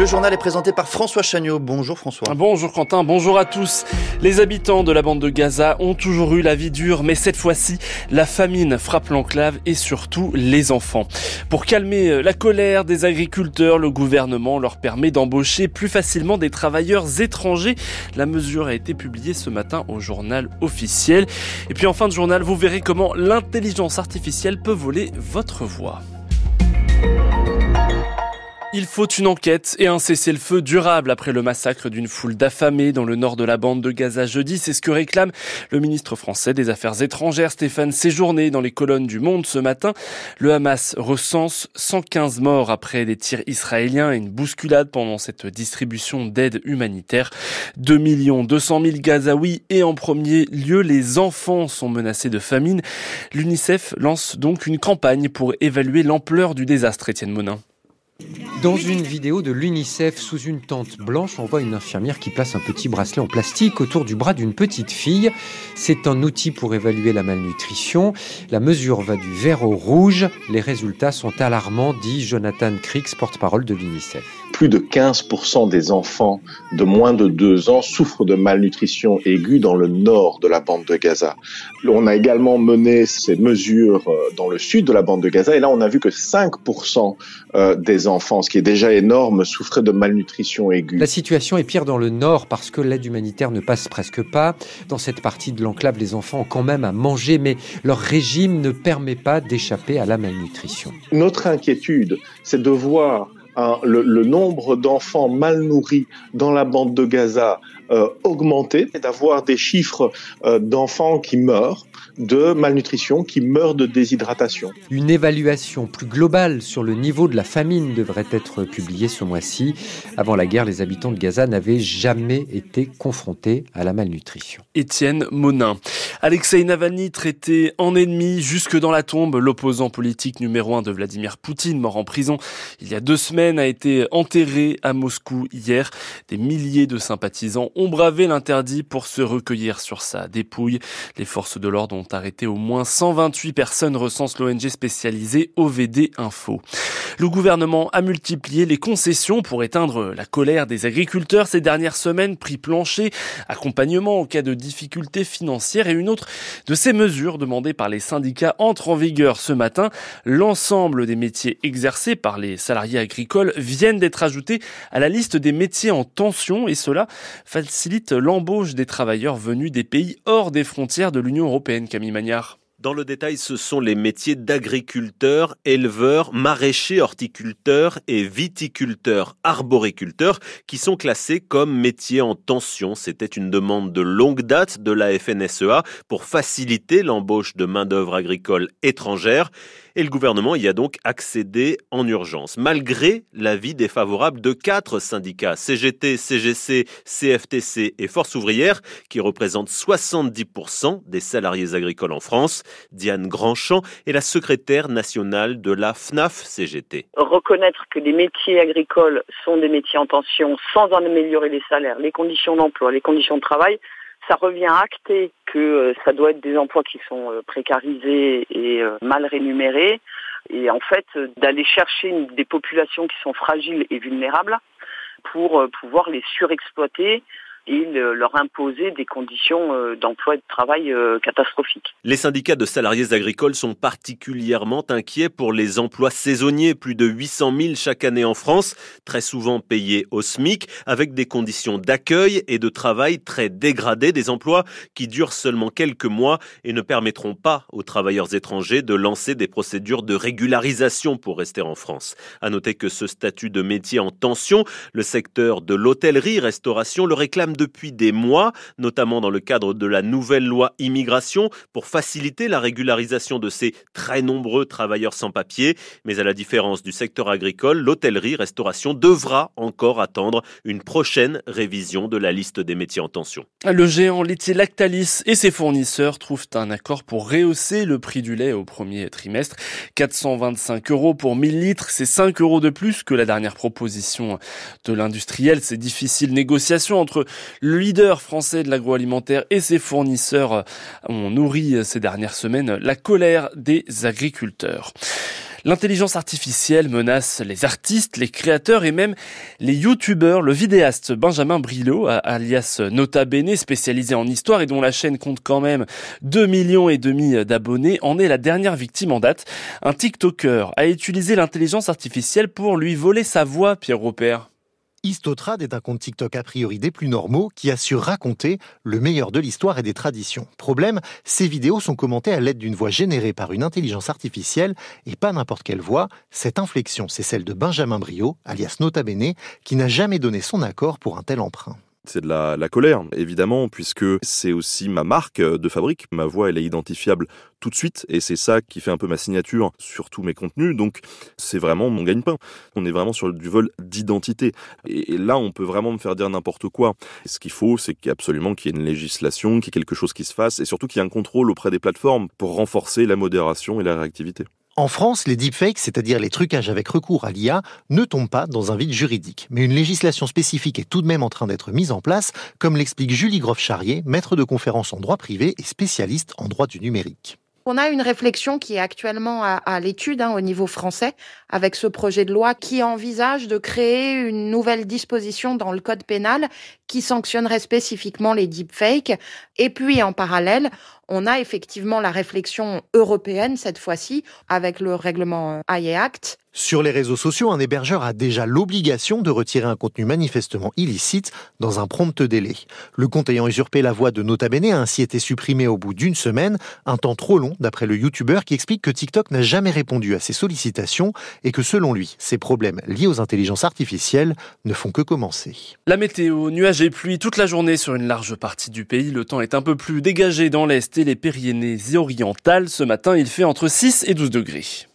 Le journal est présenté par François Chagnot. Bonjour François. Bonjour Quentin, bonjour à tous. Les habitants de la bande de Gaza ont toujours eu la vie dure, mais cette fois-ci, la famine frappe l'enclave et surtout les enfants. Pour calmer euh, la colère des agriculteurs, le gouvernement leur permet d'embaucher plus facilement des travailleurs étrangers. La mesure a été publiée ce matin au journal officiel. Et puis en fin de journal, vous verrez comment l'intelligence artificielle peut voler votre voix. Il faut une enquête et un cessez-le-feu durable après le massacre d'une foule d'affamés dans le nord de la bande de Gaza jeudi. C'est ce que réclame le ministre français des Affaires étrangères Stéphane Séjourné dans les colonnes du Monde ce matin. Le Hamas recense 115 morts après des tirs israéliens et une bousculade pendant cette distribution d'aide humanitaire. 2 200 000 Gazaouis et en premier lieu les enfants sont menacés de famine. L'UNICEF lance donc une campagne pour évaluer l'ampleur du désastre, Étienne Monin. Dans une vidéo de l'UNICEF sous une tente blanche, on voit une infirmière qui place un petit bracelet en plastique autour du bras d'une petite fille. C'est un outil pour évaluer la malnutrition. La mesure va du vert au rouge. Les résultats sont alarmants, dit Jonathan Crix, porte-parole de l'UNICEF. Plus de 15% des enfants de moins de 2 ans souffrent de malnutrition aiguë dans le nord de la bande de Gaza. On a également mené ces mesures euh, dans le sud de la bande de Gaza et là on a vu que 5% euh, des enfants, qui est déjà énorme, souffraient de malnutrition aiguë. La situation est pire dans le nord parce que l'aide humanitaire ne passe presque pas. Dans cette partie de l'enclave, les enfants ont quand même à manger, mais leur régime ne permet pas d'échapper à la malnutrition. Notre inquiétude, c'est de voir hein, le, le, nombre d'enfants mal nourris dans la bande de Gaza augmenter et d'avoir des chiffres euh, d'enfants qui meurent de malnutrition, qui meurent de déshydratation. Une évaluation plus globale sur le niveau de la famine devrait être publiée ce mois-ci. Avant la guerre, les habitants de Gaza n'avaient jamais été confrontés à la malnutrition. Étienne Monin. Alexei Navalny traité en ennemi jusque dans la tombe. L'opposant politique numéro un de Vladimir Poutine, mort en prison il y a deux semaines, a été enterré à Moscou hier. Des milliers de sympathisants ont bravé l'interdit pour se recueillir sur sa dépouille. Les forces de l'ordre ont arrêté au moins 128 personnes, recense l'ONG spécialisée OVD Info. Le gouvernement a multiplié les concessions pour éteindre la colère des agriculteurs ces dernières semaines, prix plancher, accompagnement en cas de difficultés financières et une autre de ces mesures demandées par les syndicats entre en vigueur ce matin. L'ensemble des métiers exercés par les salariés agricoles viennent d'être ajoutés à la liste des métiers en tension et cela facilite l'embauche des travailleurs venus des pays hors des frontières de l'Union européenne, Camille Magnard. Dans le détail, ce sont les métiers d'agriculteur, éleveur, maraîcher, horticulteur et viticulteur, arboriculteur qui sont classés comme métiers en tension. C'était une demande de longue date de la FNSEA pour faciliter l'embauche de main-d'œuvre agricole étrangère et le gouvernement y a donc accédé en urgence, malgré l'avis défavorable de quatre syndicats, CGT, CGC, CFTC et Force ouvrière, qui représentent 70% des salariés agricoles en France. Diane Grandchamp est la secrétaire nationale de la FNAF CGT. Reconnaître que les métiers agricoles sont des métiers en tension sans en améliorer les salaires, les conditions d'emploi, les conditions de travail, ça revient à acter que euh, ça doit être des emplois qui sont euh, précarisés et euh, mal rémunérés. Et en fait, d'aller chercher des populations qui sont fragiles et vulnérables pour pouvoir les surexploiter et leur imposer des conditions euh, d'emploi et de travail euh, catastrophiques. Les syndicats de salariés agricoles sont particulièrement inquiets pour les emplois saisonniers, plus de 800 000 chaque année en France, très souvent payés au SMIC, avec des conditions d'accueil et de travail très dégradées, des emplois qui durent seulement quelques mois et ne permettront pas aux travailleurs étrangers de lancer des procédures de régularisation pour rester en France. À noter que ce statut de métier en tension, le secteur de l'hôtellerie-restauration le réclame depuis des mois, notamment dans le cadre de la nouvelle loi immigration, pour faciliter la régularisation de ces très nombreux travailleurs sans papier. Mais à la différence du secteur agricole, l'hôtellerie-restauration devra encore attendre une prochaine révision de la liste des métiers en tension. Le géant laitier Lactalis et ses fournisseurs trouvent un accord pour rehausser le prix du lait au premier trimestre. 425 euros pour 1000 litres, c'est 5 euros de plus que la dernière proposition de l'industriel. C'est difficile négociation entre le leader français de l'agroalimentaire et ses fournisseurs ont nourri ces dernières semaines la colère des agriculteurs. L'intelligence artificielle menace les artistes, les créateurs et même les youtubeurs. Le vidéaste Benjamin Brillo, alias Nota Bene, spécialisé en histoire et dont la chaîne compte quand même 2 millions et demi d'abonnés, en est la dernière victime en date. Un TikToker a utilisé l'intelligence artificielle pour lui voler sa voix, Pierre Robert. Histotrad est un compte TikTok a priori des plus normaux qui assure raconter le meilleur de l'histoire et des traditions. Problème, ces vidéos sont commentées à l'aide d'une voix générée par une intelligence artificielle et pas n'importe quelle voix. Cette inflexion, c'est celle de Benjamin Brio, alias Nota Bene, qui n'a jamais donné son accord pour un tel emprunt. C'est de la, colère, évidemment, puisque c'est aussi ma marque de fabrique. Ma voix, elle est identifiable tout de suite, et c'est ça qui fait un peu ma signature sur tous mes contenus. Donc, c'est vraiment mon gagne-pain. On est vraiment sur du vol d'identité. Et, là, on peut vraiment me faire dire n'importe quoi. ce qu'il faut, c'est qu'absolument qu'il y ait une législation, qu'il y ait quelque chose qui se fasse, et surtout qu'il y ait un contrôle auprès des plateformes pour renforcer la modération et la réactivité. En France, les deepfakes, c'est-à-dire les trucages avec recours à l'IA, ne tombent pas dans un vide juridique. Mais une législation spécifique est tout de même en train d'être mise en place, comme l'explique Julie Groff-Charrier, maître de conférence en droit privé et spécialiste en droit du numérique. On a une réflexion qui est actuellement à, l'étude hein, au niveau français avec ce projet de loi qui envisage de créer une nouvelle disposition dans le code pénal qui sanctionnerait spécifiquement les deepfakes. Et puis en parallèle, on a effectivement la réflexion européenne cette fois-ci avec le règlement AI Act sur les réseaux sociaux, un hébergeur a déjà l'obligation de retirer un contenu manifestement illicite dans un prompt délai. Le compte ayant usurpé la voix de Nota Bene a ainsi été supprimé au bout d'une semaine, un temps trop long d'après le youtubeur qui explique que TikTok n'a jamais répondu à ses sollicitations et que selon lui, ces problèmes liés aux intelligences artificielles ne font que commencer. La météo, nuages et pluie toute la journée sur une large partie du pays. Le temps est un peu plus dégagé dans l'est et les Pyrénées orientales. Ce matin, il fait entre 6 et 12 degrés.